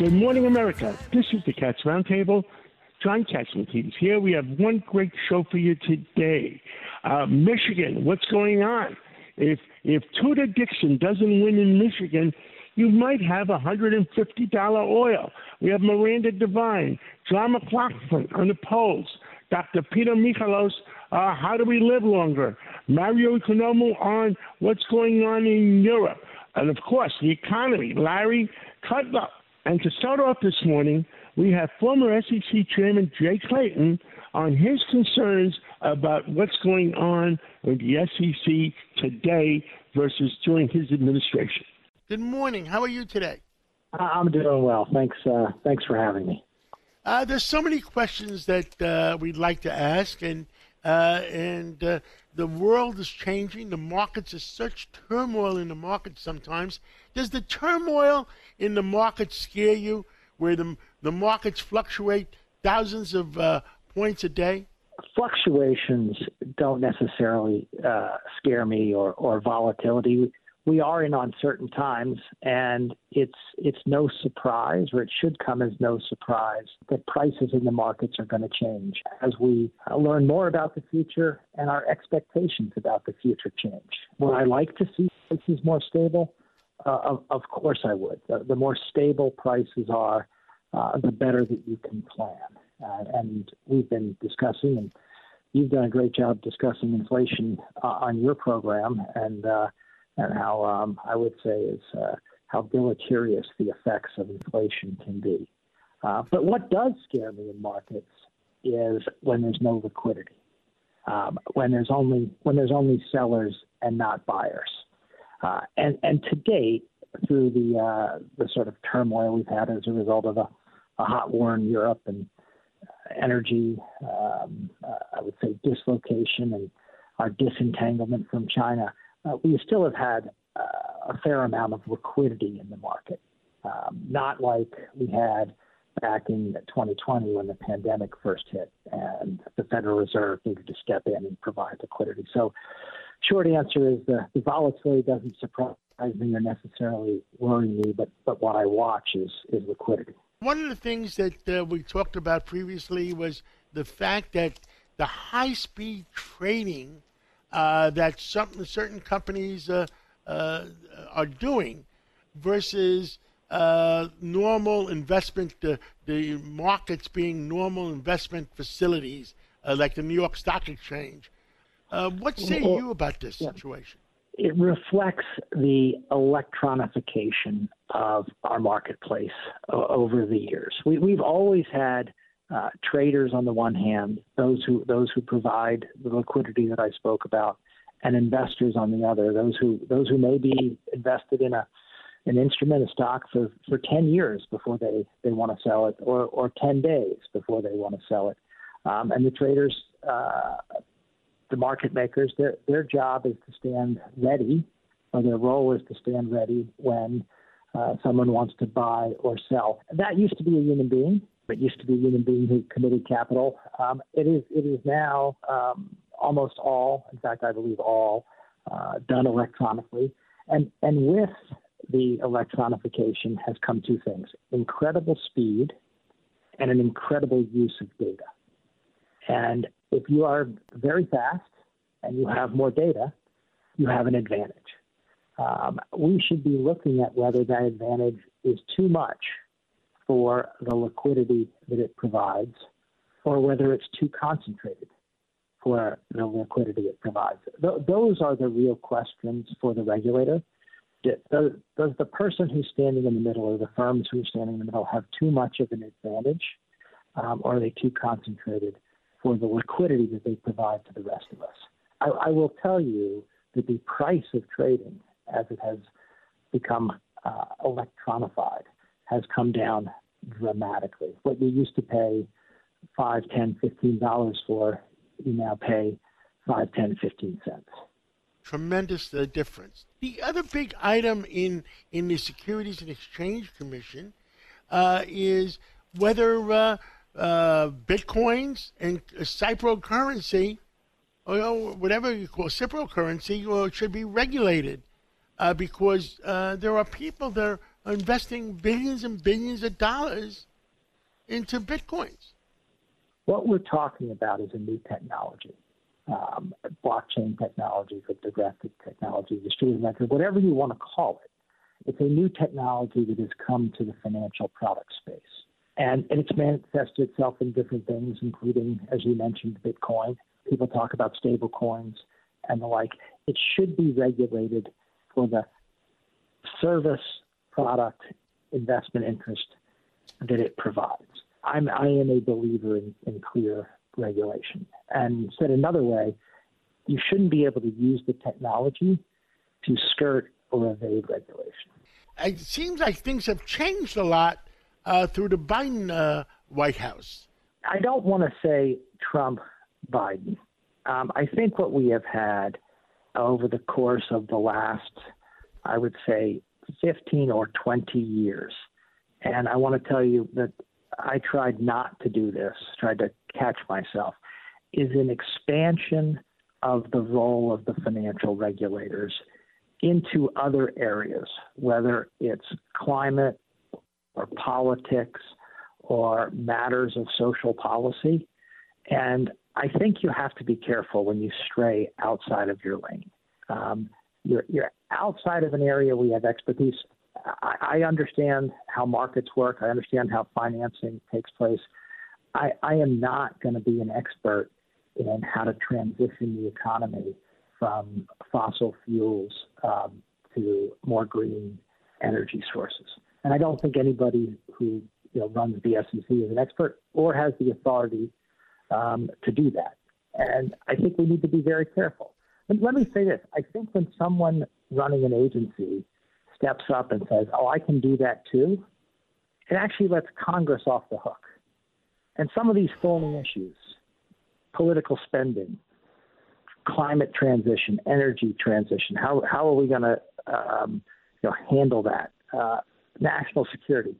Good morning, America. This is the Cats Roundtable. John Catsimatidis here. We have one great show for you today. Uh, Michigan, what's going on? If if Tudor Dixon doesn't win in Michigan, you might have $150 oil. We have Miranda Devine, John McLaughlin on the polls, Dr. Peter Michalos, uh, how do we live longer? Mario Economou on what's going on in Europe. And of course, the economy, Larry Kudlow. And to start off this morning, we have former SEC Chairman Jay Clayton on his concerns about what's going on with the SEC today versus during his administration. Good morning. How are you today? I'm doing well. Thanks. Uh, thanks for having me. Uh, there's so many questions that uh, we'd like to ask, and uh, and uh, the world is changing. The markets are such turmoil in the markets sometimes. Does the turmoil in the markets scare you, where the the markets fluctuate thousands of uh, points a day? Fluctuations don't necessarily scare me, or or volatility we are in uncertain times, and it's it's no surprise, or it should come as no surprise, that prices in the markets are going to change as we learn more about the future and our expectations about the future change. Would I like to see prices more stable? Uh, of, of, course, I would. The, the more stable prices are, uh, the better that you can plan. Uh, and we've been discussing, and you've done a great job discussing inflation uh, on your program, and uh, and how um, I would say is uh, how deleterious the effects of inflation can be. But what does scare me in markets is when there's no liquidity, um, when there's only when there's only sellers and not buyers. Uh, and and to date, through the uh, the sort of turmoil we've had as a result of a, a hot war in Europe and energy, um, uh, I would say dislocation and our disentanglement from China, uh, we still have had uh, a fair amount of liquidity in the market, um, not like we had back in 2020 when the pandemic first hit and the Federal Reserve needed to step in and provide liquidity. So, short answer is the, the volatility doesn't surprise me or necessarily worry me, but, but what I watch is, is liquidity. One of the things that uh, we talked about previously was the fact that the high speed trading uh, that some certain companies uh, uh, are doing versus uh, normal investment, the markets being normal investment facilities uh, like the New York Stock Exchange. What say well, you about this yeah. situation? It reflects the electronification of our marketplace over the years. We, we've always had uh, traders on the one hand, those who those who provide the liquidity that I spoke about, and investors on the other, those who those who may be invested in a an instrument, a stock for, for 10 years before they, they want to sell it, or, or 10 days before they want to sell it. Um, and the traders, uh, the market makers, their, their job is to stand ready, or their role is to stand ready when uh, someone wants to buy or sell. That used to be a human being. It used to be a human being who committed capital. Um, it is it is now um, almost all, in fact, I believe all, uh, done electronically. And and with the electronification has come two things: incredible speed and an incredible use of data. And if you are very fast and you have more data, you have an advantage. Um, we should be looking at whether that advantage is too much for the liquidity that it provides or whether it's too concentrated for the liquidity it provides. Th- those are the real questions for the regulator. Does, the person who's standing in the middle or the firms who are standing in the middle have too much of an advantage um, or are they too concentrated for the liquidity that they provide to the rest of us? I, I will tell you that the price of trading as it has become uh, electronified has come down dramatically. What you used to pay five, ten, fifteen dollars for, you now pay five, ten, fifteen cents. Tremendous uh, difference. The other big item in in the Securities and Exchange Commission uh, is whether uh, uh bitcoins and Cypro currency, or whatever you call Cypro currency, should be regulated uh, because uh, there are people that are investing billions and billions of dollars into bitcoins. What we're talking about is a new technology. Um, blockchain technology, cryptographic technology, distributed ledger, whatever you want to call it. It's a new technology that has come to the financial product space. And, and it's manifested itself in different things, including, as you mentioned, Bitcoin. People talk about stable coins and the like. It should be regulated for the service, product, investment interest that it provides. I'm, I am a believer in, in clear regulation. And said another way, you shouldn't be able to use the technology to skirt or evade regulation. It seems like things have changed a lot uh, through the Biden uh, White House. I don't want to say Trump Biden. Um, I think what we have had over the course of the last, I would say, 15 or 20 years. And I want to tell you that I tried not to do this, tried to catch myself, is an expansion of the role of the financial regulators into other areas, whether it's climate or politics or matters of social policy. And I think you have to be careful when you stray outside of your lane. Um, you're, you're outside of an area where you have expertise. I, I understand how markets work. I understand how financing takes place. I, I am not going to be an expert in how to transition the economy from fossil fuels um, to more green energy sources. And I don't think anybody who you know, runs the SEC is an expert or has the authority um, to do that. And I think we need to be very careful. And let me say this I think when someone running an agency steps up and says, Oh, I can do that too, it actually lets Congress off the hook. And some of these thorny issues, political spending, climate transition, energy transition, how, how are we going to um, you know, handle that? Uh, national security.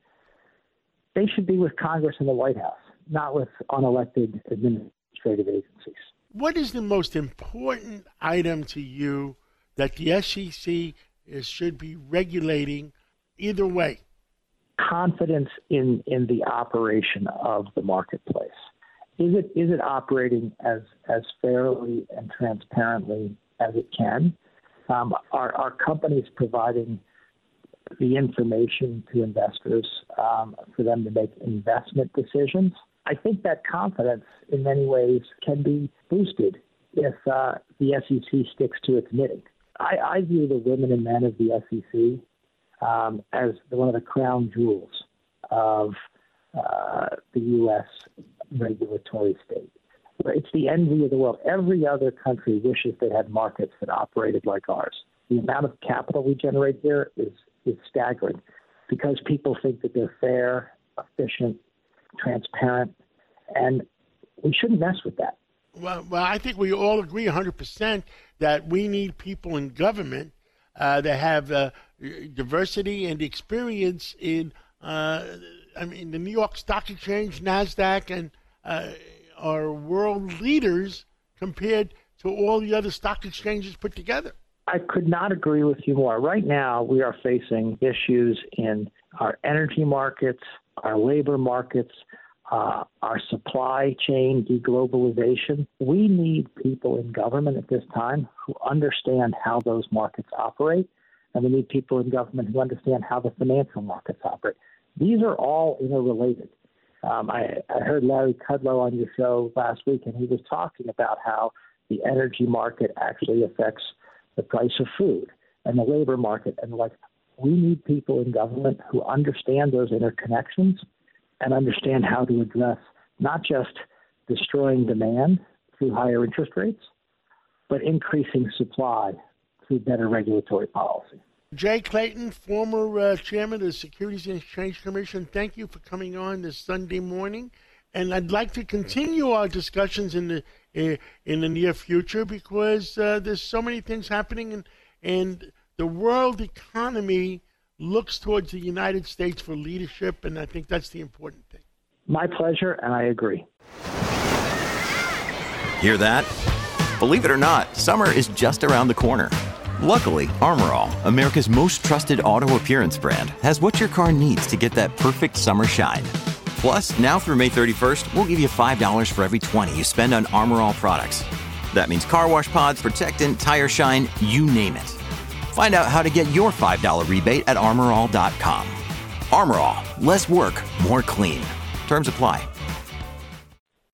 They should be with Congress and the White House not with unelected administrative agencies. What is the most important item to you that the SEC is, should be regulating either way? Confidence in, in the operation of the marketplace. Is it is it operating as as fairly and transparently as it can? Um, are, are companies providing the information to investors um, for them to make investment decisions? I think that confidence in many ways can be boosted if uh, the SEC sticks to its knitting. I, I, view the women and men of the SEC um, as one of the crown jewels of uh, the U.S. regulatory state. It's the envy of the world. Every other country wishes they had markets that operated like ours. The amount of capital we generate here is, is staggering because people think that they're fair, efficient, transparent, and we shouldn't mess with that. Well, well, I think we all agree 100% that we need people in government uh, that have uh, diversity and experience in, uh, I mean, the New York Stock Exchange, NASDAQ, and uh, are world leaders compared to all the other stock exchanges put together. I could not agree with you more. Right now, we are facing issues in our energy markets, our labor markets, uh, our supply chain deglobalization. We need people in government at this time who understand how those markets operate, and we need people in government who understand how the financial markets operate. These are all interrelated. Um, I, I heard Larry Kudlow on your show last week, and he was talking about how the energy market actually affects the price of food and the labor market and like we need people in government who understand those interconnections and understand how to address not just destroying demand through higher interest rates, but increasing supply through better regulatory policy. Jay Clayton, former uh, chairman of the Securities and Exchange Commission, thank you for coming on this Sunday morning. And I'd like to continue our discussions in the in the near future because uh, there's so many things happening, and and the world economy looks towards the United States for leadership, and I think that's the important thing. My pleasure, and I agree. Hear that? Believe it or not, summer is just around the corner. Luckily, Armor All, America's most trusted auto appearance brand, has what your car needs to get that perfect summer shine. Plus, now through May 31st, we'll give you $5 for every 20 you spend on Armor All products. That means car wash pods, protectant, tire shine, you name it. Find out how to get your $5 rebate at armorall.com. Armor All, less work, more clean. Terms apply.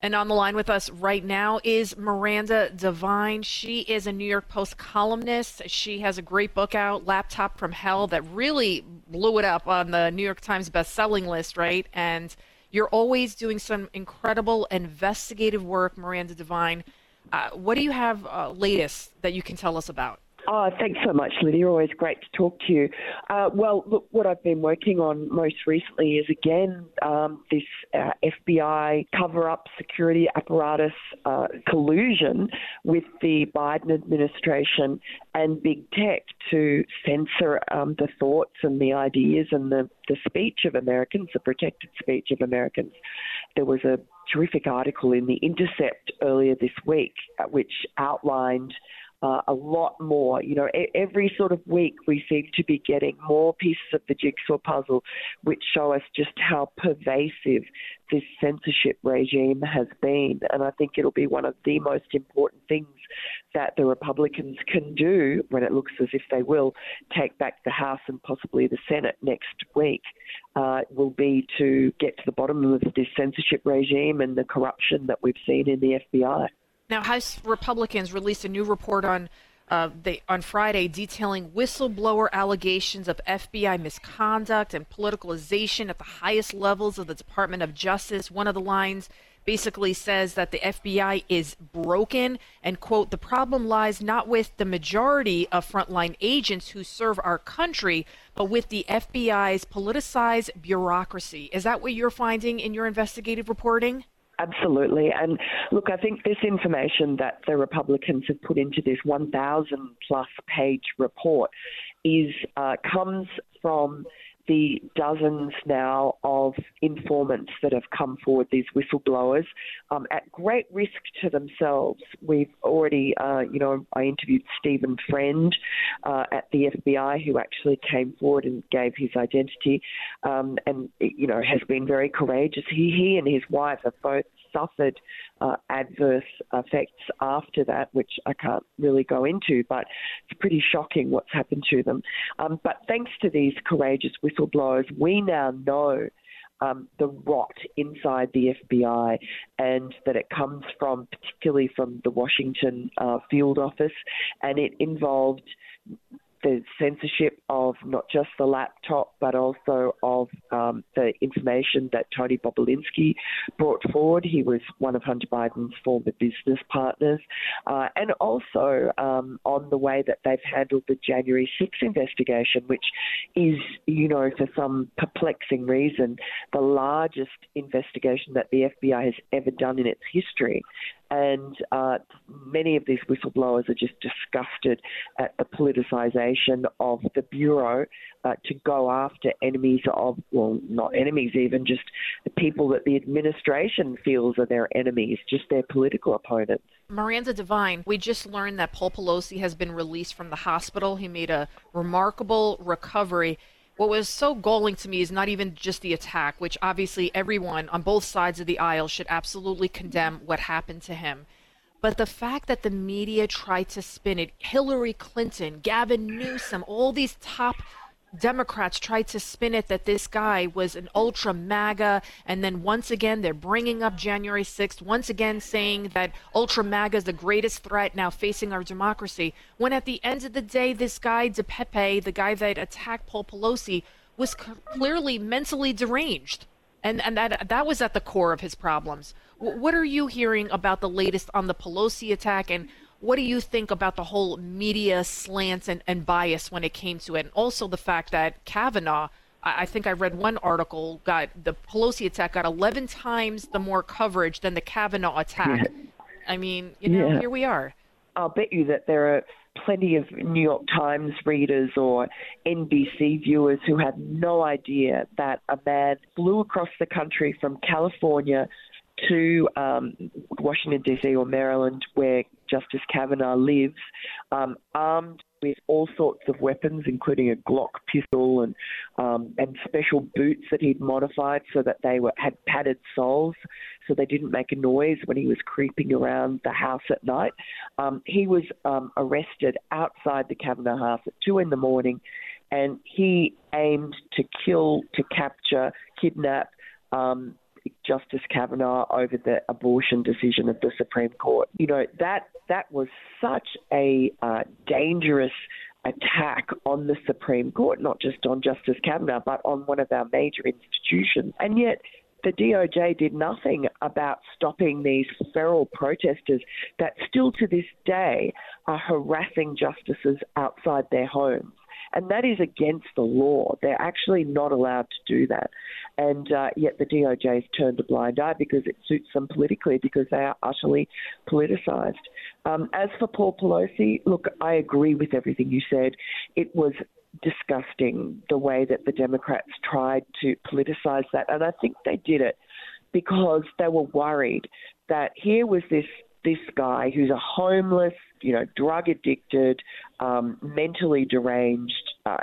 And on the line with us right now is Miranda Devine. She is a New York Post columnist. She has a great book out, Laptop from Hell, that really blew it up on the New York Times best-selling list, right? And you're always doing some incredible investigative work, Miranda Devine. Uh, what do you have uh, latest that you can tell us about? Oh, thanks so much, Lidia. Always great to talk to you. Uh, well, look, what I've been working on most recently is again um, this uh, FBI cover up security apparatus uh, collusion with the Biden administration and big tech to censor um, the thoughts and the ideas and the, the speech of Americans, the protected speech of Americans. There was a terrific article in The Intercept earlier this week uh, which outlined uh, a lot more. You know, every sort of week we seem to be getting more pieces of the jigsaw puzzle which show us just how pervasive this censorship regime has been. And I think it'll be one of the most important things that the Republicans can do when it looks as if they will take back the House and possibly the Senate next week. Uh, will be to get to the bottom of this censorship regime and the corruption that we've seen in the FBI. Now, House Republicans released a new report on uh, they, on Friday detailing whistleblower allegations of FBI misconduct and politicalization at the highest levels of the Department of Justice. One of the lines basically says that the FBI is broken and, quote, the problem lies not with the majority of frontline agents who serve our country, but with the FBI's politicized bureaucracy. Is that what you're finding in your investigative reporting? Absolutely. And look, I think this information that the Republicans have put into this 1,000 plus page report is uh, comes from the dozens now of informants that have come forward, these whistleblowers, um, at great risk to themselves. We've already, uh, you know, I interviewed Stephen Friend uh, at the FBI who actually came forward and gave his identity um, and, you know, has been very courageous. He, he and his wife have both suffered uh, adverse effects after that, which I can't really go into, but it's pretty shocking what's happened to them. Um, but thanks to these courageous whistleblowers, we now know. Um, the rot inside the FBI, and that it comes from particularly from the Washington uh, field office, and it involved the censorship of not just the laptop, but also of um, the information that Tony Bobulinski brought forward. He was one of Hunter Biden's former business partners, uh, and also um, on the way that they've handled the January 6th investigation, which is, you know, for some perplexing reason, the largest investigation that the FBI has ever done in its history and uh, many of these whistleblowers are just disgusted at the politicisation of the bureau uh, to go after enemies of, well, not enemies even, just the people that the administration feels are their enemies, just their political opponents. Miranda Devine, we just learned that Paul Pelosi has been released from the hospital. He made a remarkable recovery. What was so galling to me is not even just the attack, which obviously everyone on both sides of the aisle should absolutely condemn what happened to him. But the fact that the media tried to spin it, Hillary Clinton, Gavin Newsom, all these top Democrats tried to spin it that this guy was an ultra MAGA, and then once again they're bringing up January 6th, once again saying that ultra MAGA is the greatest threat now facing our democracy. When at the end of the day, this guy DePape, the guy that attacked Paul Pelosi, was clearly mentally deranged, and and that that was at the core of his problems. W- what are you hearing about the latest on the Pelosi attack, and What do you think about the whole media slants and, and bias when it came to it? And also the fact that Kavanaugh, I, I think I read one article, got the Pelosi attack got 11 times the more coverage than the Kavanaugh attack. Yeah. I mean, you know, Yeah. here we are. I'll bet you that there are plenty of New York Times readers or NBC viewers who had no idea that a man flew across the country from California to um, Washington, D.C. or Maryland, where Justice Kavanaugh lives, um, armed with all sorts of weapons, including a Glock pistol and um, and special boots that he'd modified so that they were had padded soles, so they didn't make a noise when he was creeping around the house at night. Um, he was um, arrested outside the Kavanaugh house at two in the morning, and he aimed to kill, to capture, kidnap. Um, Justice Kavanaugh over the abortion decision of the Supreme Court. You know that that was such a uh, dangerous attack on the Supreme Court, not just on Justice Kavanaugh, but on one of our major institutions. And yet, the DOJ did nothing about stopping these feral protesters that still to this day are harassing justices outside their homes. And that is against the law. They're actually not allowed to do that. And uh, yet the DOJ's turned a blind eye because it suits them politically because they are utterly politicized. Um, as for Paul Pelosi, look, I agree with everything you said. It was disgusting the way that the Democrats tried to politicize that. And I think they did it because they were worried that here was this this guy who's a homeless, you know, drug addicted, um, mentally deranged, uh,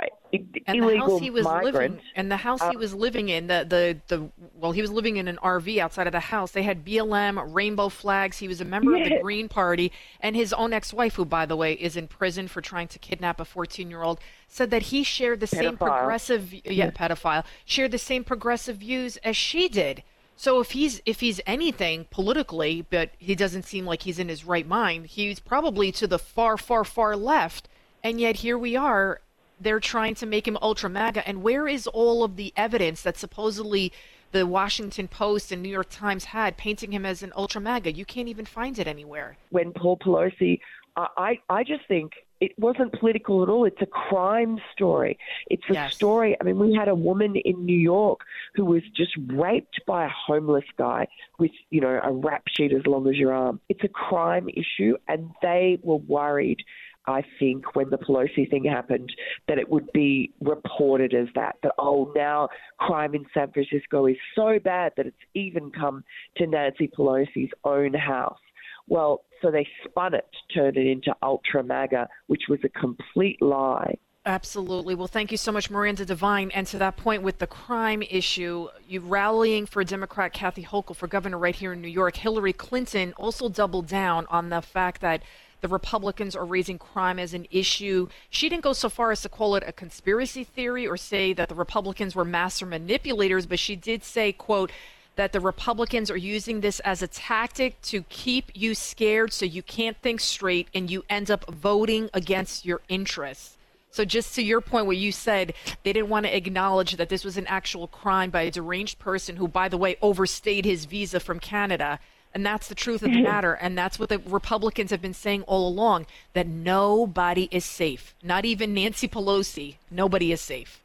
and the house he was migrant. living and the house he Uh, was living in the, the the well he was living in an RV outside of the house. They had BLM rainbow flags. He was a member of the Green Party. And his own ex-wife who by the way is in prison for trying to kidnap a 14-year-old said that he shared the same Pedophile. progressive yeah, pedophile shared the same progressive views as she did so if he's if he's anything politically but he doesn't seem like he's in his right mind he's probably to the far far far left and yet here we are they're trying to make him ultra MAGA. And where is all of the evidence that supposedly the Washington Post and New York Times had painting him as an ultra MAGA? You can't even find it anywhere. when Paul Pelosi, I, I just think it wasn't political at all. It's a crime story. It's a Yes. story. I mean, we had a woman in New York who was just raped by a homeless guy with, you know, a rap sheet as long as your arm. It's a crime issue, and they were worried. I think when the Pelosi thing happened, that it would be reported as that. That oh, now crime in San Francisco is so bad that it's even come to Nancy Pelosi's own house. Well, so they spun it, turned it into Ultra MAGA, which was a complete lie. Absolutely. Well, thank you so much, Miranda Devine. And to that point, with the crime issue, you rallying for Democrat Kathy Hochul for governor right here in New York. Hillary Clinton also doubled down on the fact that the Republicans are raising crime as an issue. She didn't go so far as to call it a conspiracy theory or say that the Republicans were master manipulators, but she did say, quote, that the Republicans are using this as a tactic to keep you scared so you can't think straight and you end up voting against your interests. So, just to your point, where you said they didn't want to acknowledge that this was an actual crime by a deranged person who, by the way, overstayed his visa from Canada. And that's the truth of the mm-hmm. matter. And that's what the Republicans have been saying all along that nobody is safe. Not even Nancy Pelosi. Nobody is safe.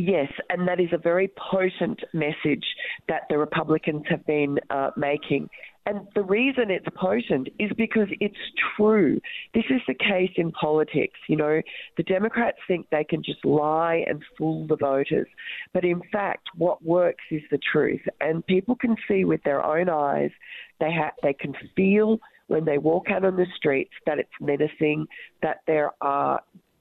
Yes, and that is a very potent message that the Republicans have been uh, making. And the reason it's potent is because it's true. This is the case in politics. You know, the Democrats think they can just lie and fool the voters. But in fact, what works is the truth. And people can see with their own eyes, they, ha- they can feel when they walk out on the streets that it's menacing, that there are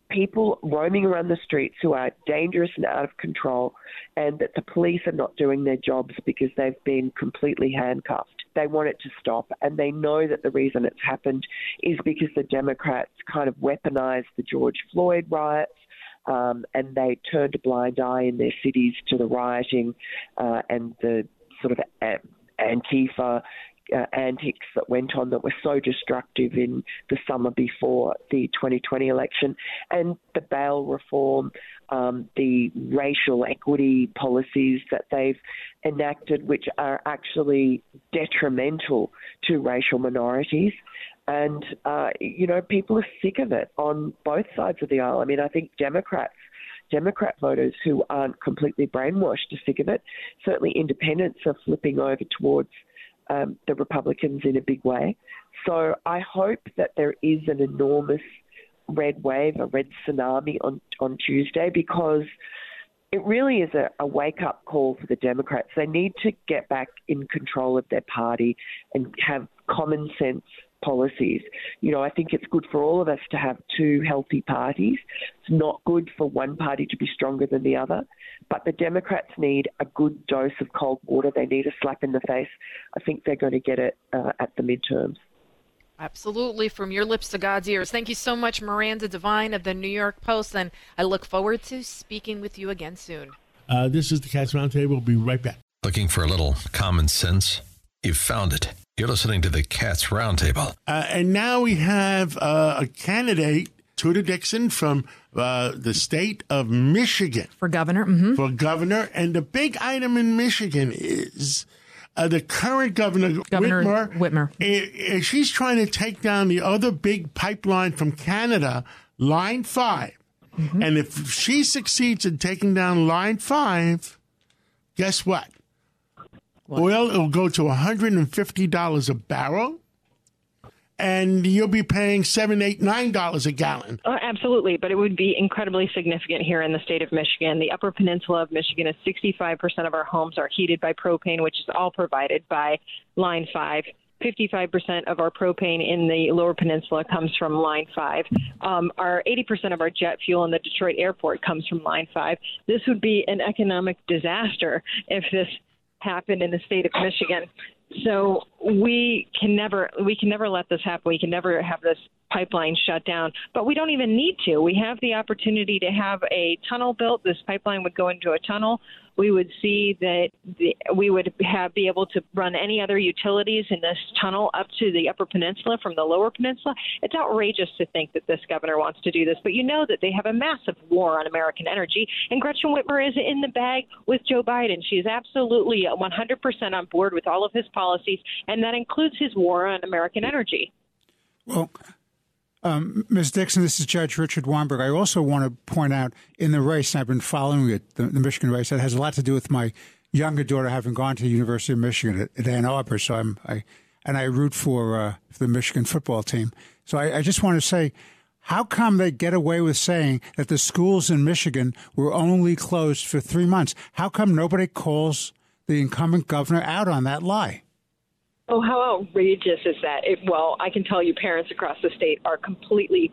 people roaming around the streets who are dangerous and out of control, and that the police are not doing their jobs because they've been completely handcuffed. They want it to stop, and they know that the reason it's happened is because the Democrats kind of weaponized the George Floyd riots. Um, and they turned a blind eye in their cities to the rioting uh, and the sort of Antifa uh, antics that went on that were so destructive in the summer before the 2020 election, and the bail reform, um, the racial equity policies that they've enacted, which are actually detrimental to racial minorities. And, uh, you know, people are sick of it on both sides of the aisle. I mean, I think Democrats, Democrat voters who aren't completely brainwashed are sick of it. Certainly independents are flipping over towards um, the Republicans in a big way. So I hope that there is an enormous red wave, a red tsunami on, on Tuesday because it really is a, a wake up call for the Democrats. They need to get back in control of their party and have common sense policies. You know, I think it's good for all of us to have two healthy parties. It's not good for one party to be stronger than the other. But the Democrats need a good dose of cold water. They need a slap in the face. I think they're going to get it uh, at the midterms. Absolutely, from your lips to God's ears. Thank you so much, Miranda Devine of the New York Post, and I look forward to speaking with you again soon. Uh, this is the Cats Roundtable. We'll be right back. Looking for a little common sense? You've found it. You're listening to the Cats Roundtable. Uh, and now we have uh, a candidate, Tudor Dixon, from uh, the state of Michigan. For governor? Mm-hmm. For governor. And the big item in Michigan is uh, the current governor, Governor Whitmer. Whitmer. eh, eh, she's trying to take down the other big pipeline from Canada, Line 5. Mm-hmm. And if she succeeds in taking down Line 5, guess what? Oil will go to $150 a barrel, and you'll be paying seven, eight, nine dollars a gallon. Oh, absolutely, but it would be incredibly significant here in the state of Michigan. The Upper Peninsula of Michigan is 65% of our homes are heated by propane, which is all provided by Line 5. 55% of our propane in the Lower Peninsula comes from Line 5. Um, our 80% of our jet fuel in the Detroit airport comes from Line 5. This would be an economic disaster if this happened in the state of Michigan. So we can never we can never let this happen. We can never have this pipeline shut down. But we don't even need to. We have the opportunity to have a tunnel built. This pipeline would go into a tunnel. We would see that the, we would have be able to run any other utilities in this tunnel up to the Upper Peninsula from the Lower Peninsula. It's outrageous to think that this governor wants to do this, but you know that they have a massive war on American energy, and Gretchen Whitmer is in the bag with Joe Biden. She is absolutely 100% on board with all of his policies, and that includes his war on American energy. Well, um, Ms. Dixon, this is Judge Richard Weinberg. I also want to point out in the race, and I've been following it, the, the Michigan race, that has a lot to do with my younger daughter having gone to the University of Michigan at, at Ann Arbor. So I'm, I, and I root for, uh, for the Michigan football team. So I, I just want to say, how come they get away with saying that the schools in Michigan were only closed for three months? How come nobody calls the incumbent governor out on that lie? Oh, how outrageous is that? It, well, I can tell you, parents across the state are completely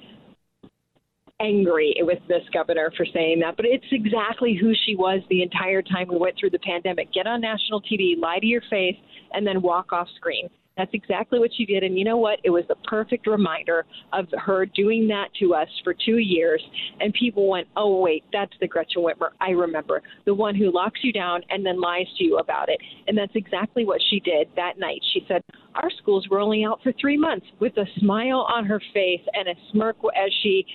angry with this governor for saying that, but it's exactly who she was the entire time we went through the pandemic. Get on national TV, lie to your face, and then walk off screen. That's exactly what she did. And you know what? It was the perfect reminder of her doing that to us for two years. And people went, oh, wait, that's the Gretchen Whitmer I remember, the one who locks you down and then lies to you about it. And that's exactly what she did that night. She said, our schools were only out for three months with a smile on her face and a smirk as she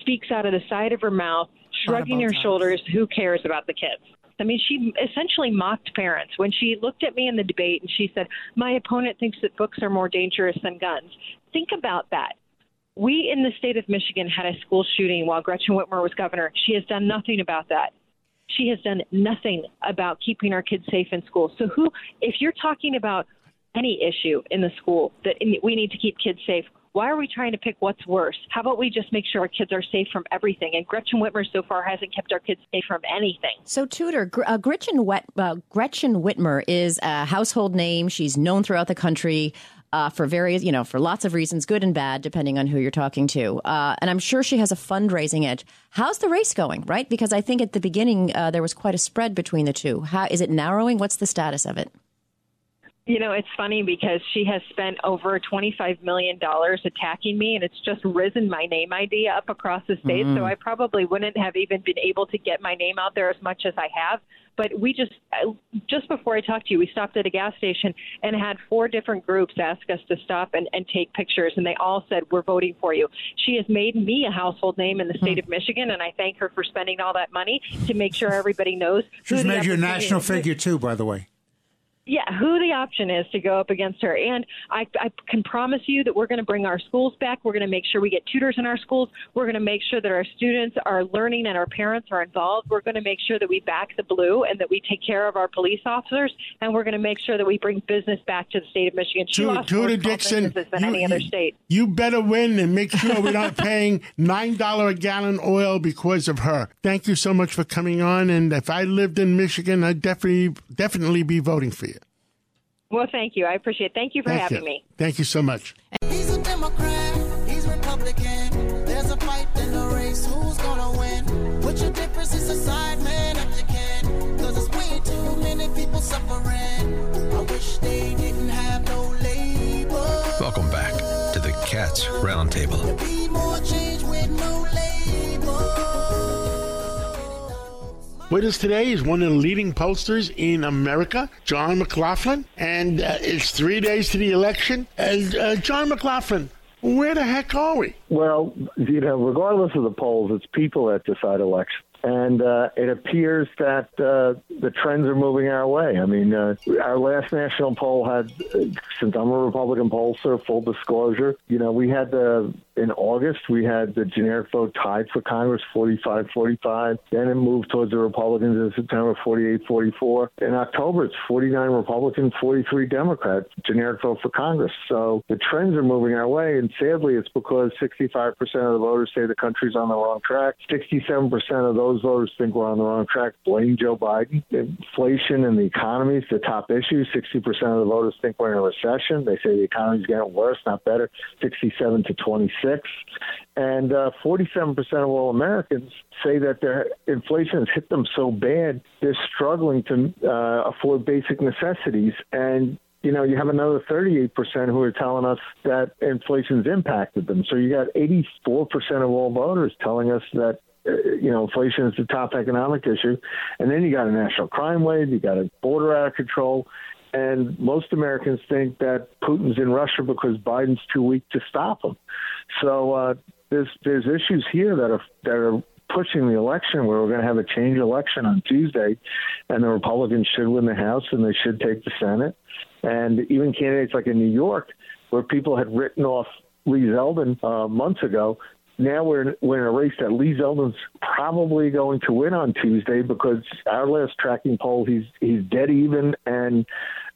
speaks out of the side of her mouth, shrugging her shoulders. Who cares about the kids? I mean, she essentially mocked parents when she looked at me in the debate and she said, My opponent thinks that books are more dangerous than guns. Think about that. We in the state of Michigan had a school shooting while Gretchen Whitmer was governor. She has done nothing about that. She has done nothing about keeping our kids safe in school. So, who, if you're talking about any issue in the school that we need to keep kids safe, why are we trying to pick what's worse? How about we just make sure our kids are safe from everything? And Gretchen Whitmer so far hasn't kept our kids safe from anything. So, Tudor, uh, Gretchen, Wet, uh, Gretchen Whitmer is a household name. She's known throughout the country. Uh, for various, you know, for lots of reasons, good and bad, depending on who you're talking to. Uh, and I'm sure she has a fundraising edge. How's the race going, right? Because I think at the beginning uh, there was quite a spread between the two. How is it narrowing? What's the status of it? You know, it's funny because she has spent over $25 million attacking me, and it's just risen my name ID up across the state. Mm. So I probably wouldn't have even been able to get my name out there as much as I have. But we just, just before I talked to you, we stopped at a gas station and had four different groups ask us to stop and, and take pictures, and they all said, We're voting for you. She has made me a household name in the state of Michigan, and I thank her for spending all that money to make sure everybody knows. She's made you a national figure, too, by the way. Yeah, who the option is to go up against her. And I, I can promise you that we're going to bring our schools back. We're going to make sure we get tutors in our schools. We're going to make sure that our students are learning and our parents are involved. We're going to make sure that we back the blue and that we take care of our police officers. And we're going to make sure that we bring business back to the state of Michigan. She lost more Dixon, than you- any other state. You better win and make sure we're not paying nine dollar a gallon oil because of her. Thank you so much for coming on. And if I lived in Michigan, I'd definitely definitely be voting for you. Well, thank you. I appreciate it. Thank you for Thank having you. me. Thank you so much. He's a Democrat, he's Republican. There's a fight in the race, who's gonna win? Put your differences aside, man, if you can. Cause it's way too many people suffering. I wish they didn't have no label. Welcome back to the Cats Roundtable. With us today is one of the leading pollsters in America, John McLaughlin, and uh, it's three days to the election. And uh, John McLaughlin, where the heck are we? Well, you know, regardless of the polls, it's people that decide elections. And uh, it appears that uh, the trends are moving our way. I mean, uh, our last national poll had, since I'm a Republican pollster, full disclosure, you know, we had the, in August, we had the generic vote tied for Congress 45 45. Then it moved towards the Republicans in September 48 44. In October, it's 49 Republican, 43 Democrat, generic vote for Congress. So the trends are moving our way. And sadly, it's because 65% of the voters say the country's on the wrong track. 67% of those voters think we're on the wrong track, blame Joe Biden. Inflation and the economy is the top issue. 60% of the voters think we're in a recession. They say the economy's getting worse, not better. 67 to 26. And uh, 47% of all Americans say that their inflation has hit them so bad, they're struggling to uh, afford basic necessities. And you know, you have another 38% who are telling us that inflation's impacted them. So you got 84% of all voters telling us that, uh, you know, inflation is the top economic issue. And then you got a national crime wave, you got a border out of control. And most Americans think that Putin's in Russia because Biden's too weak to stop him. So uh, there's there's issues here that are that are pushing the election where we're going to have a change election on Tuesday, and the Republicans should win the House and they should take the Senate. And even candidates like in New York, where people had written off Lee Zeldin uh, months ago, now we're in, we're in a race that Lee Zeldin's probably going to win on Tuesday because our last tracking poll he's he's dead even, and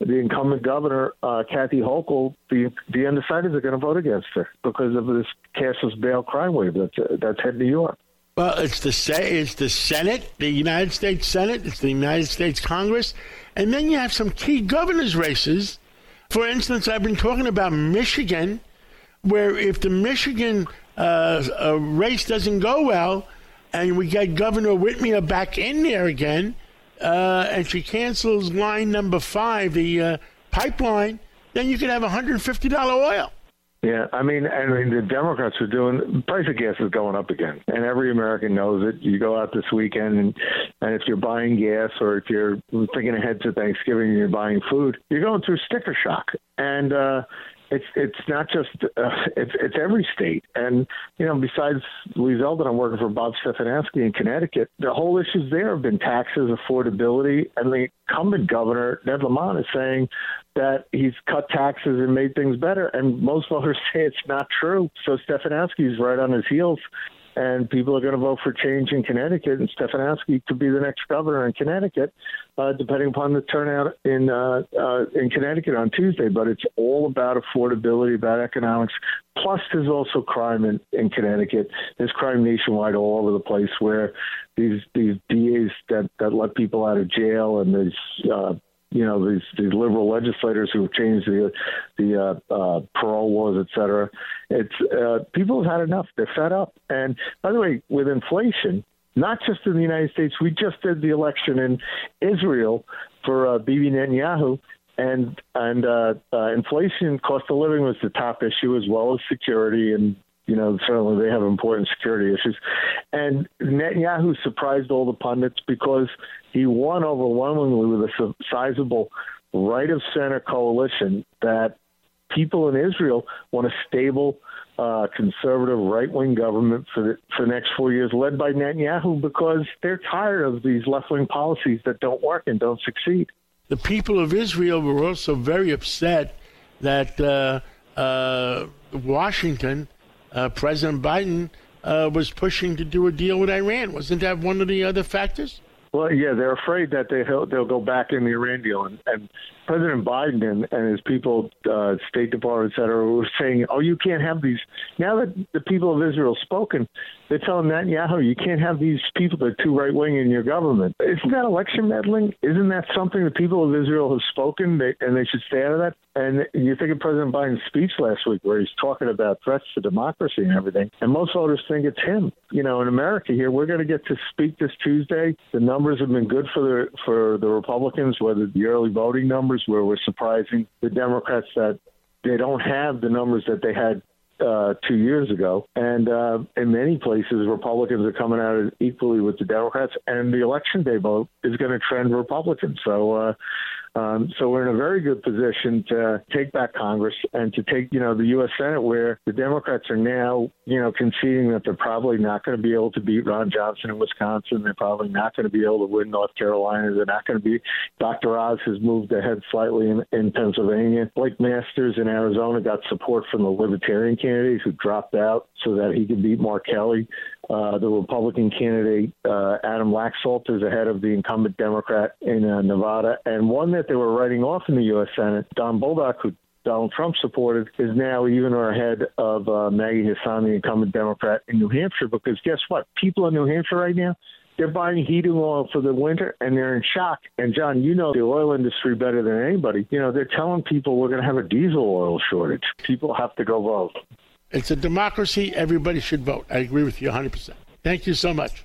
the incumbent governor uh, Kathy Hochul, the the undecideds are going to vote against her because of this cashless bail crime wave that's uh, that's hit New York. Well, it's the it's the Senate, the United States Senate, it's the United States Congress, and then you have some key governors' races. For instance, I've been talking about Michigan, where if the Michigan uh, uh, race doesn't go well, and we get Governor Whitmer back in there again, uh, and she cancels line number five, the uh, pipeline, then you could have $150 oil. Yeah, I mean, I mean, the Democrats are doing. Price of gas is going up again, and every American knows it. You go out this weekend, and and if you're buying gas or if you're thinking ahead to Thanksgiving and you're buying food, you're going through sticker shock. And uh, it's it's not just uh, it's it's every state. And you know, besides Lee Zeldin, I'm working for Bob Stefanowski in Connecticut. The whole issues there have been taxes, affordability, and the incumbent governor Ned Lamont is saying that he's cut taxes and made things better. And most voters say it's not true. So Stefanowski's right on his heels. And people are going to vote for change in Connecticut, and Stefanowski could be the next governor in Connecticut, uh, depending upon the turnout in uh, uh, in Connecticut on Tuesday. But it's all about affordability, about economics. Plus, there's also crime in, in Connecticut. There's crime nationwide all over the place, where these these DAs that that let people out of jail, and there's uh, you know these these liberal legislators who have changed the the uh, uh, parole laws, et cetera. It's uh, people have had enough. They're fed up. And by the way, with inflation, not just in the United States, we just did the election in Israel for uh, Bibi Netanyahu. And and uh, uh, inflation, cost of living was the top issue, as well as security, and you know certainly they have important security issues. And Netanyahu surprised all the pundits because he won overwhelmingly with a sizable right of center coalition that people in Israel want a stable, uh, conservative, right wing government for the, for the next four years, led by Netanyahu, because they're tired of these left wing policies that don't work and don't succeed. the people of Israel were also very upset that uh, uh, Washington, uh, President Biden, uh, was pushing to do a deal with Iran. Wasn't that one of the other factors? Well, yeah, they're afraid that they'll they'll go back in the Iran deal, and, and President Biden and, and his people, uh, State Department, et cetera, were saying, "Oh, you can't have these." Now that the people of Israel spoken, they're telling Netanyahu, "You can't have these people that are too right wing in your government." Isn't that election meddling? Isn't that something the people of Israel have spoken, and they should stay out of that? And you think of President Biden's speech last week, where he's talking about threats to democracy and everything, and most voters think it's him. You know, in America here, we're going to get to speak this Tuesday. The numbers have been good for the for the Republicans, whether the early voting numbers numbers where we're surprising the Democrats that they don't have the numbers that they had uh, two years ago. And uh, in many places, Republicans are coming out equally with the Democrats, and the election day vote is going to trend Republican. So uh, um, so we're in a very good position to take back Congress and to take, you know, the U.S. Senate, where the Democrats are now, you know, conceding that they're probably not going to be able to beat Ron Johnson in Wisconsin. They're probably not going to be able to win North Carolina. They're not going to be. Dr. Oz has moved ahead slightly in, in Pennsylvania. Blake Masters in Arizona got support from the Libertarian candidate who dropped out so that he could beat Mark Kelly. Uh, the Republican candidate uh, Adam Laxalt is ahead of the incumbent Democrat in uh, Nevada, and one that they were writing off in the U.S. Senate, Don Bolduc, who Donald Trump supported, is now even ahead of uh, Maggie Hassan, the incumbent Democrat in New Hampshire. Because guess what? People in New Hampshire right now, they're buying heating oil for the winter and they're in shock. And John, you know the oil industry better than anybody. You know, they're telling people we're going to have a diesel oil shortage. People have to go vote. It's a democracy. Everybody should vote. I agree with you 100%. Thank you so much.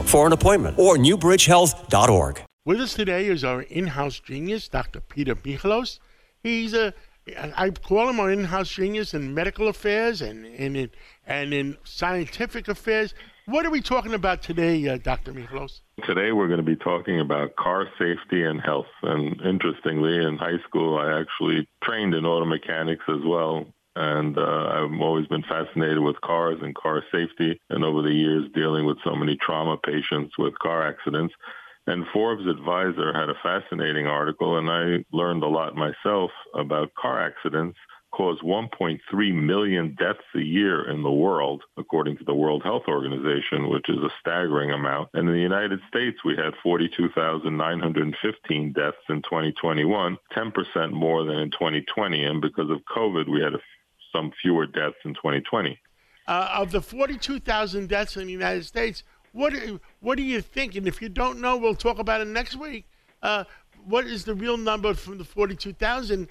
for an appointment or newbridgehealth.org. With us today is our in-house genius, Dr. Peter Michalos. He's a I call him our in-house genius in medical affairs and, and in and in scientific affairs. What are we talking about today, uh, Dr. Michalos? Today we're going to be talking about car safety and health. And interestingly, in high school, I actually trained in auto mechanics as well and uh, I've always been fascinated with cars and car safety, and over the years dealing with so many trauma patients with car accidents. And Forbes Advisor had a fascinating article, and I learned a lot myself about car accidents cause 1.3 million deaths a year in the world, according to the World Health Organization, which is a staggering amount. And in the United States, we had 42,915 deaths in 2021, 10% more than in 2020. And because of COVID, we had a some fewer deaths in 2020. Uh, of the 42,000 deaths in the United States, what what do you think? And if you don't know, we'll talk about it next week. Uh, what is the real number from the 42,000?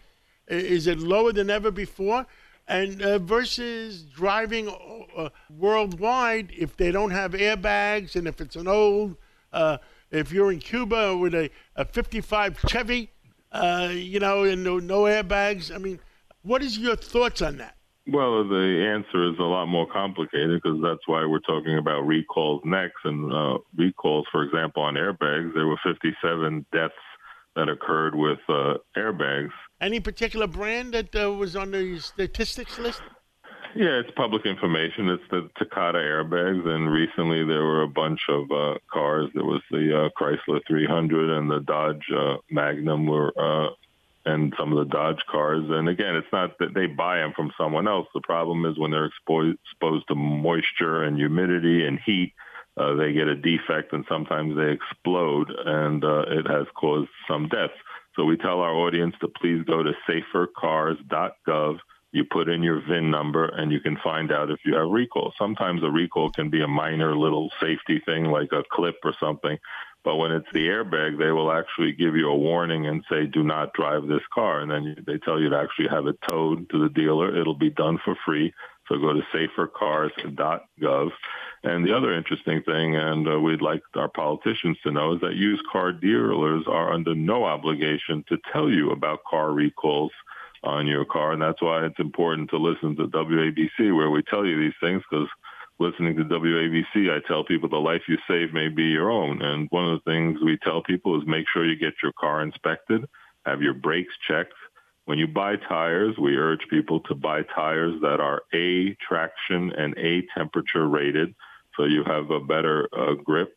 Is it lower than ever before? And uh, versus driving uh, worldwide, if they don't have airbags, and if it's an old, uh, if you're in Cuba with a, a 55 Chevy, uh, you know, and no, no airbags, I mean, what is your thoughts on that? Well, the answer is a lot more complicated because that's why we're talking about recalls next. And uh, recalls, for example, on airbags, there were 57 deaths that occurred with uh, airbags. Any particular brand that uh, was on the statistics list? Yeah, it's public information. It's the Takata airbags, and recently there were a bunch of uh, cars. There was the uh, Chrysler 300 and the Dodge uh, Magnum were uh, and some of the Dodge cars. And again, it's not that they buy them from someone else. The problem is when they're exposed, exposed to moisture and humidity and heat, uh, they get a defect and sometimes they explode, and uh, it has caused some deaths. So we tell our audience to please go to safercars.gov. You put in your VIN number and you can find out if you have recall. Sometimes a recall can be a minor little safety thing like a clip or something, but when it's the airbag, they will actually give you a warning and say, do not drive this car. And then they tell you to actually have it towed to the dealer. It'll be done for free So go to safercars.gov. And the other interesting thing, and uh, we'd like our politicians to know, is that used car dealers are under no obligation to tell you about car recalls on your car. And that's why it's important to listen to WABC, where we tell you these things, because listening to WABC, I tell people the life you save may be your own. And one of the things we tell people is make sure you get your car inspected, have your brakes checked. When you buy tires, we urge people to buy tires that are A traction and A temperature rated, so you have a better uh, grip.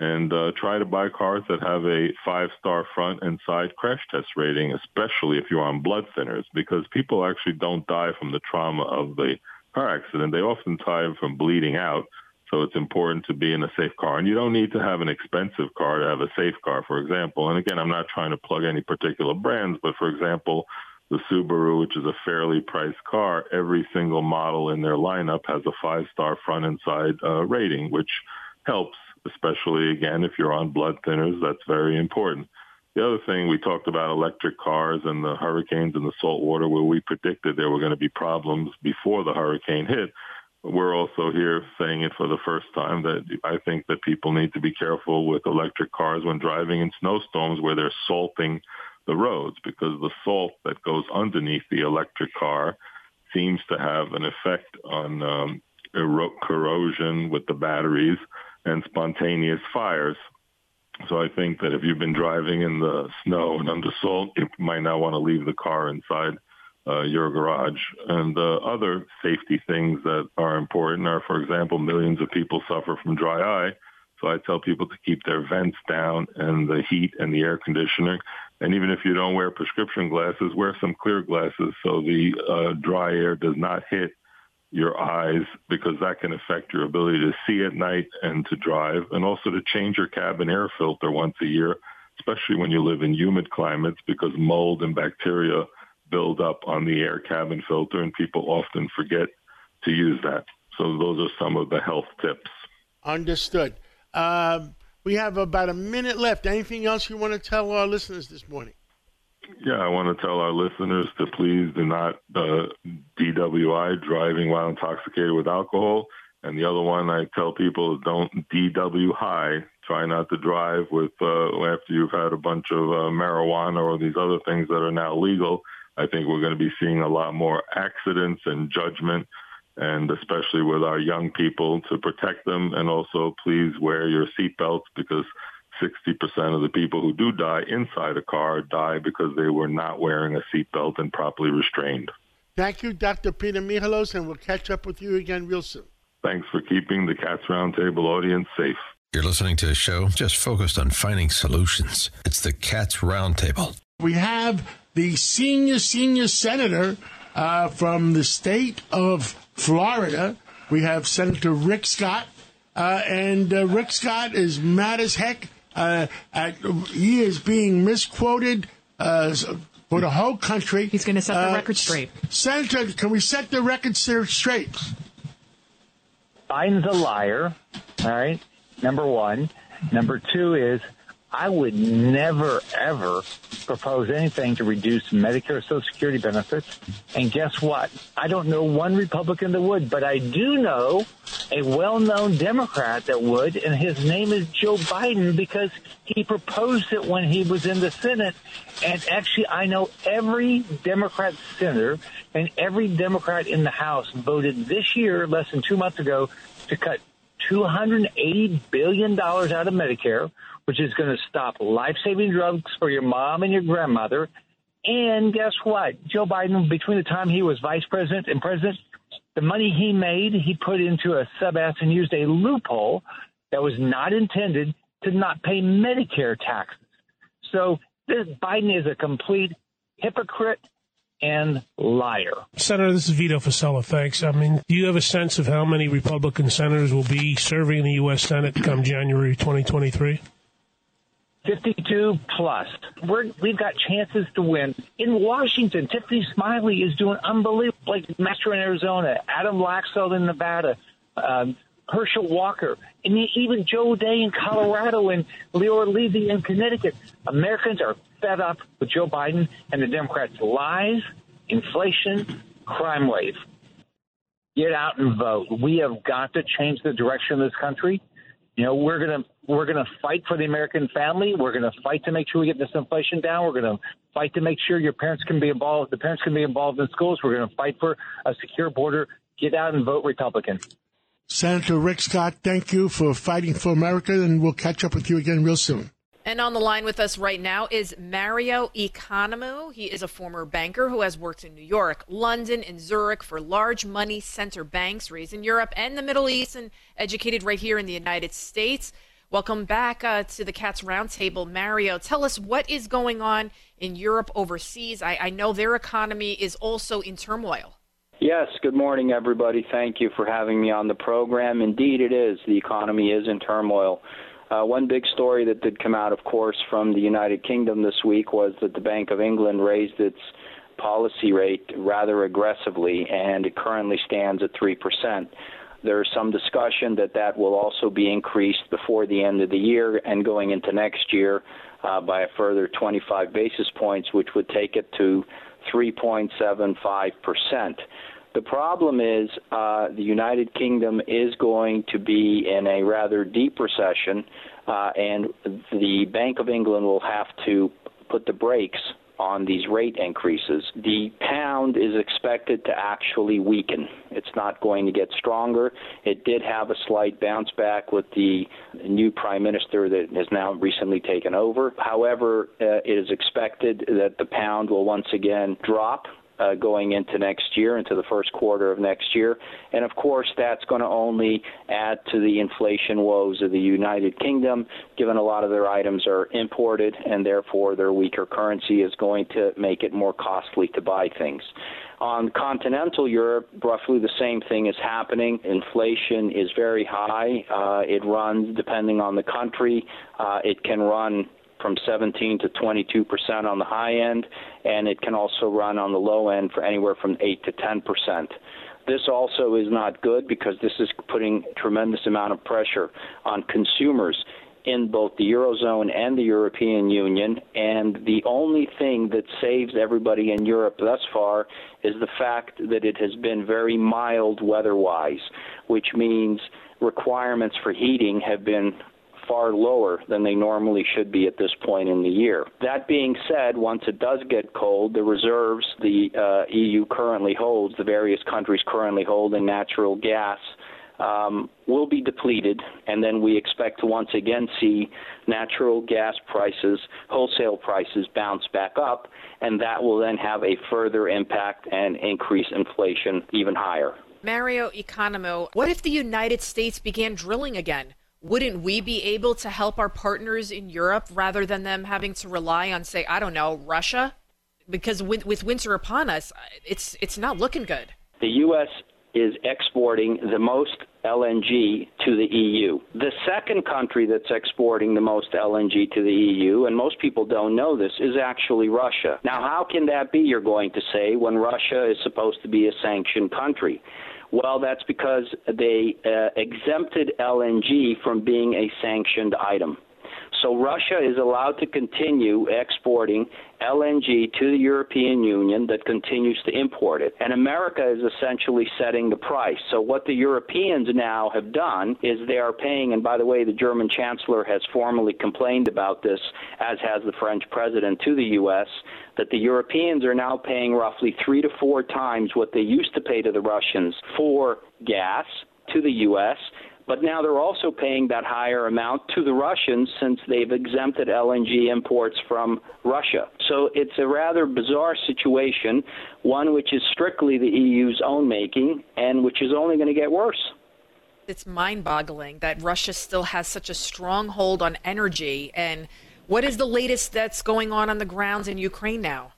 And uh, try to buy cars that have a five-star front and side crash test rating, especially if you're on blood thinners, because people actually don't die from the trauma of the car accident. They often die from bleeding out. So it's important to be in a safe car. And you don't need to have an expensive car to have a safe car, for example. And again, I'm not trying to plug any particular brands, but for example, the Subaru, which is a fairly priced car, every single model in their lineup has a five-star front and side uh, rating, which helps, especially again, if you're on blood thinners, that's very important. The other thing we talked about electric cars and the hurricanes and the salt water where we predicted there were going to be problems before the hurricane hit. We're also here saying it for the first time that I think that people need to be careful with electric cars when driving in snowstorms where they're salting the roads because the salt that goes underneath the electric car seems to have an effect on um, ero- corrosion with the batteries and spontaneous fires. So I think that if you've been driving in the snow and under salt, you might not want to leave the car inside uh, your garage. And uh, other safety things that are important are, for example, millions of people suffer from dry eye. So I tell people to keep their vents down and the heat and the air conditioner. And even if you don't wear prescription glasses, wear some clear glasses so the uh, dry air does not hit your eyes because that can affect your ability to see at night and to drive and also to change your cabin air filter once a year, especially when you live in humid climates because mold and bacteria build up on the air cabin filter and people often forget to use that. So those are some of the health tips. Understood. Um, we have about a minute left. Anything else you want to tell our listeners this morning? Yeah, I want to tell our listeners to please do not uh, DWI, driving while intoxicated with alcohol. And the other one I tell people is don't DW high. Try not to drive with uh, after you've had a bunch of uh, marijuana or these other things that are now legal. I think we're going to be seeing a lot more accidents and judgment, and especially with our young people to protect them. And also, please wear your seatbelts because 60% of the people who do die inside a car die because they were not wearing a seatbelt and properly restrained. Thank you, Dr. Peter Michalos, and we'll catch up with you again real soon. Thanks for keeping the Cats Roundtable audience safe. You're listening to a show just focused on finding solutions. It's the Cats Roundtable. We have the senior, senior senator uh, from the state of Florida. We have Senator Rick Scott. Uh, and uh, Rick Scott is mad as heck. Uh, at, he is being misquoted uh, for the whole country. He's going to set the Uh, record straight. Senator, can we set the record straight? Biden's a liar. All right. Number one. Number two is I would never ever propose anything to reduce Medicare Social Security benefits. And guess what? I don't know one Republican that would, but I do know a well-known Democrat that would, and his name is Joe Biden because he proposed it when he was in the Senate. And actually, I know every Democrat senator and every Democrat in the House voted this year, less than two months ago, to cut $280 billion out of Medicare, which is going to stop life-saving drugs for your mom and your grandmother. And guess what? Joe Biden, between the time he was vice president and president, the money he made, he put into a sub S and used a loophole that was not intended to not pay Medicare taxes. So this Biden is a complete hypocrite and liar. Senator, this is Vito Fossella. Thanks. I mean, do you have a sense of how many Republican senators will be serving in the U.S. Senate come January 2023? 52 plus. We're, we've got chances to win. In Washington, Tiffany Smiley is doing unbelievable. Like Master in Arizona, Adam Laxalt in Nevada, um, Herschel Walker, and even Joe O'Dea in Colorado and Leora Levy in Connecticut. Americans are fed up with Joe Biden and the Democrats' lies, inflation, crime wave. get out and vote. We have got to change the direction of this country. You know, we're gonna we're gonna fight for the American family. We're gonna fight to make sure we get this inflation down. We're gonna fight to make sure your parents can be involved. The parents can be involved in schools. We're gonna fight for a secure border. Get out and vote Republican. Senator Rick Scott, thank you for fighting for America, and we'll catch up with you again real soon. And on the line with us right now is Mario Economou. He is a former banker who has worked in New York, London, and Zurich for large money center banks raised in Europe and the Middle East and educated right here in the United States. Welcome back uh, to the Cats Roundtable. Mario, tell us what is going on in Europe overseas. I, I know their economy is also in turmoil. Yes, good morning, everybody. Thank you for having me on the program. Indeed, it is. The economy is in turmoil. Uh, one big story that did come out, of course, from the United Kingdom this week was that the Bank of England raised its policy rate rather aggressively, and it currently stands at 3%. There's some discussion that that will also be increased before the end of the year and going into next year uh, by a further 25 basis points, which would take it to 3.75%. The problem is uh, the United Kingdom is going to be in a rather deep recession, uh, and the Bank of England will have to put the brakes on these rate increases. The pound is expected to actually weaken. It's not going to get stronger. It did have a slight bounce back with the new prime minister that has now recently taken over. However, uh, it is expected that the pound will once again drop uh, going into next year, into the first quarter of next year. And of course, that's going to only add to the inflation woes of the United Kingdom, given a lot of their items are imported, and therefore their weaker currency is going to make it more costly to buy things. On continental Europe, roughly the same thing is happening. Inflation is very high. Uh, it runs, depending on the country, uh, it can run from 17 to 22 percent on the high end, and it can also run on the low end for anywhere from 8 to 10 percent. This also is not good because this is putting tremendous amount of pressure on consumers in both the Eurozone and the European Union. And the only thing that saves everybody in Europe thus far is the fact that it has been very mild weather wise, which means requirements for heating have been far lower than they normally should be at this point in the year. That being said, once it does get cold, the reserves the uh, EU currently holds, the various countries currently hold in natural gas, um, will be depleted, and then we expect to once again see natural gas prices, wholesale prices bounce back up, and that will then have a further impact and increase inflation even higher. Mario Economou, what if the United States began drilling again? Wouldn't we be able to help our partners in Europe rather than them having to rely on, say, I don't know, Russia? Because with, with winter upon us, it's it's not looking good. The U.S. is exporting the most LNG to the EU. The second country that's exporting the most LNG to the EU, and most people don't know this, is actually Russia. Now, how can that be, you're going to say, when Russia is supposed to be a sanctioned country? Well, that's because they uh, exempted LNG from being a sanctioned item. So Russia is allowed to continue exporting LNG to the European Union that continues to import it. And America is essentially setting the price. So what the Europeans now have done is they are paying, and by the way, the German chancellor has formally complained about this, as has the French president to the U.S., that the Europeans are now paying roughly three to four times what they used to pay to the Russians for gas to the U.S. But now they're also paying that higher amount to the Russians since they've exempted LNG imports from Russia. So it's a rather bizarre situation, one which is strictly the EU's own making and which is only going to get worse. It's mind boggling that Russia still has such a strong hold on energy. And what is the latest that's going on on the grounds in Ukraine now?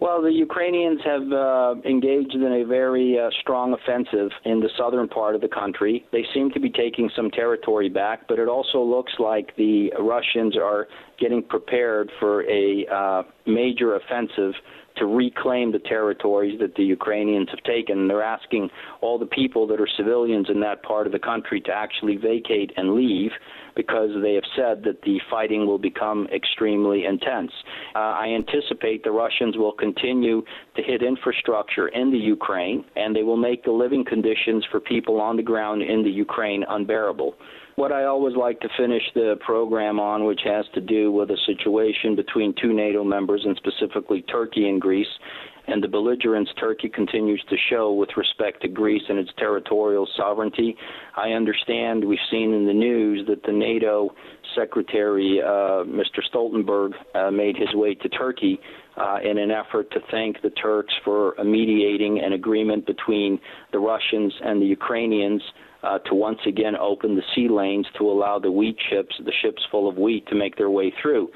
Well, the Ukrainians have uh, engaged in a very uh, strong offensive in the southern part of the country. They seem to be taking some territory back, but it also looks like the Russians are getting prepared for a uh, major offensive to reclaim the territories that the Ukrainians have taken. They're asking all the people that are civilians in that part of the country to actually vacate and leave because they have said that the fighting will become extremely intense. Uh, I anticipate the Russians will continue to hit infrastructure in the Ukraine and they will make the living conditions for people on the ground in the Ukraine unbearable what I always like to finish the program on, which has to do with a situation between two NATO members, and specifically Turkey and Greece, and the belligerence Turkey continues to show with respect to Greece and its territorial sovereignty. I understand we've seen in the news that the NATO Secretary, uh, Mr. Stoltenberg, uh, made his way to Turkey uh, in an effort to thank the Turks for mediating an agreement between the Russians and the Ukrainians uh, to once again open the sea lanes to allow the wheat ships, the ships full of wheat, to make their way through.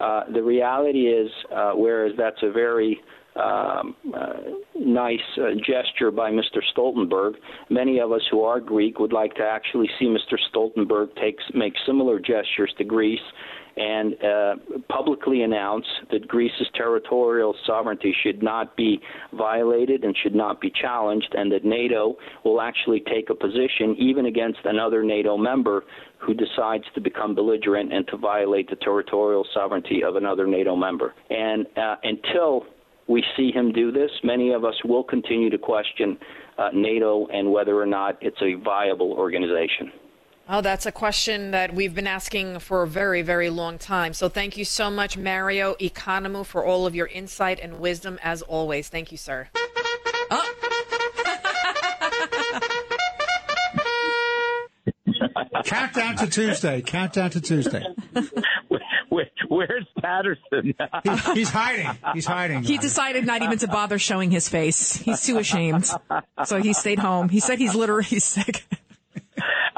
Uh, the reality is, uh, whereas that's a very um, uh, nice uh, gesture by Mr. Stoltenberg. Many of us who are Greek would like to actually see Mr. Stoltenberg take, make similar gestures to Greece and uh, publicly announce that Greece's territorial sovereignty should not be violated and should not be challenged, and that NATO will actually take a position even against another NATO member who decides to become belligerent and to violate the territorial sovereignty of another NATO member. And uh, until we see him do this, many of us will continue to question uh, NATO and whether or not it's a viable organization. Oh, that's a question that we've been asking for a very, very long time. So thank you so much, Mario Economou, for all of your insight and wisdom as always. Thank you, sir. Oh. Countdown to Tuesday. Countdown to Tuesday. Where, where's Patterson? he, he's hiding. He's hiding. He decided not even to bother showing his face. He's too ashamed. So he stayed home. He said he's literally sick.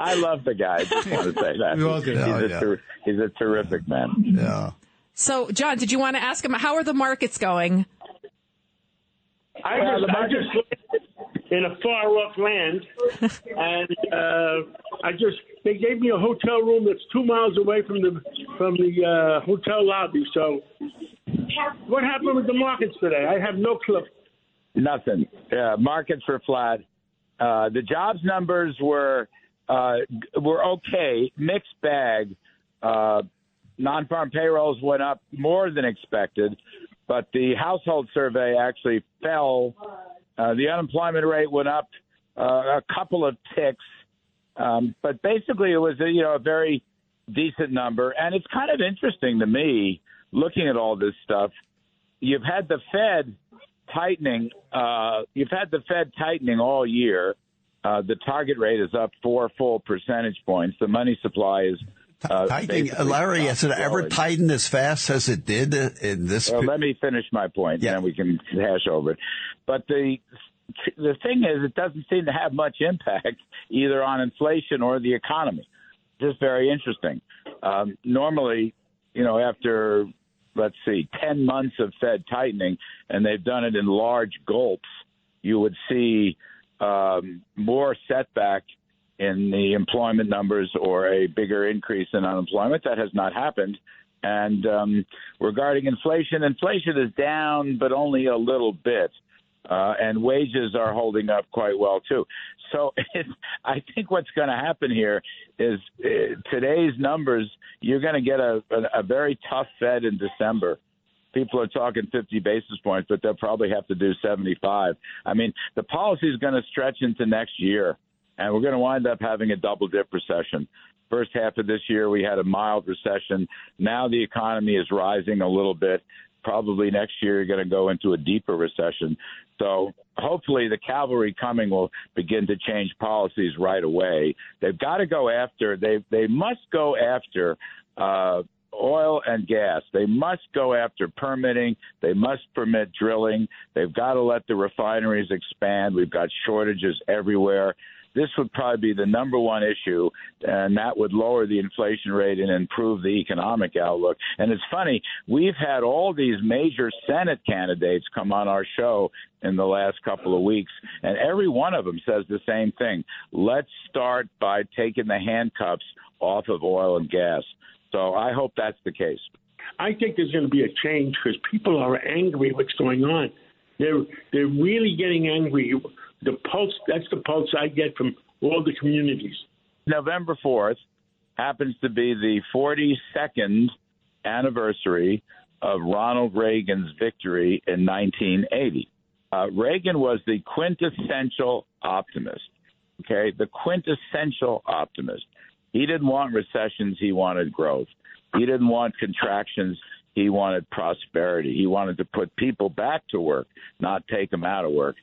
I love the guy. I just want to say that. We all do. He's, Oh, a yeah. ter- he's a terrific man. Yeah. So, John, did you want to ask him how are the markets going? I Well, just, the I just lived in a far off land, and uh, I just they gave me a hotel room that's two miles away from the from the uh, hotel lobby. So, what happened with the markets today? I have no clue. Nothing. Uh, markets were flat. Uh, the jobs numbers were uh, were okay, mixed bag. Uh, non-farm payrolls went up more than expected, but the household survey actually fell. Uh, the unemployment rate went up uh, a couple of ticks, um, but basically it was a, you know a very decent number. And it's kind of interesting to me looking at all this stuff. You've had the Fed tightening. Uh, you've had the Fed tightening all year. Uh, the target rate is up four full percentage points. The money supply is uh, Tightening, Larry, has it ever tightened as fast as it did in this? Well, let me finish my point, and then we can hash over it. But the the thing is, it doesn't seem to have much impact either on inflation or the economy. Just very interesting. Um, normally, you know, after let's see, ten months of Fed tightening, and they've done it in large gulps, you would see um, more setback in the employment numbers or a bigger increase in unemployment. That has not happened. And um, regarding inflation, inflation is down, but only a little bit. Uh, and wages are holding up quite well too. So I think what's going to happen here is uh, today's numbers. You're going to get a, a, a very tough Fed in December. People are talking 50 basis points, but they'll probably have to do 75. I mean, the policy is going to stretch into next year, and we're going to wind up having a double dip recession. First half of this year, we had a mild recession. Now the economy is rising a little bit. Probably next year, you're going to go into a deeper recession. So hopefully, the cavalry coming will begin to change policies right away. They've got to go after. They they must go after. Uh, oil and gas. They must go after permitting. They must permit drilling. They've got to let the refineries expand. We've got shortages everywhere. This would probably be the number one issue, and that would lower the inflation rate and improve the economic outlook. And it's funny, we've had all these major Senate candidates come on our show in the last couple of weeks, and every one of them says the same thing. Let's start by taking the handcuffs off of oil and gas. So I hope that's the case. I think there's going to be a change because people are angry what's going on. They're they're really getting angry. The pulse that's the pulse I get from all the communities. November 4th happens to be the 42nd anniversary of Ronald Reagan's victory in 1980. Uh, Reagan was the quintessential optimist. Okay, the quintessential optimist. He didn't want recessions, he wanted growth. He didn't want contractions, he wanted prosperity. He wanted to put people back to work, not take them out of work.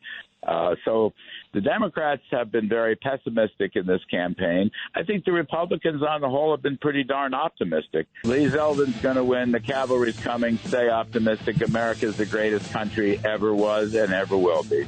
Uh, so the Democrats have been very pessimistic in this campaign. I think the Republicans on the whole have been pretty darn optimistic. Lee Zeldin's going to win. The cavalry's coming. Stay optimistic. America's the greatest country ever was and ever will be.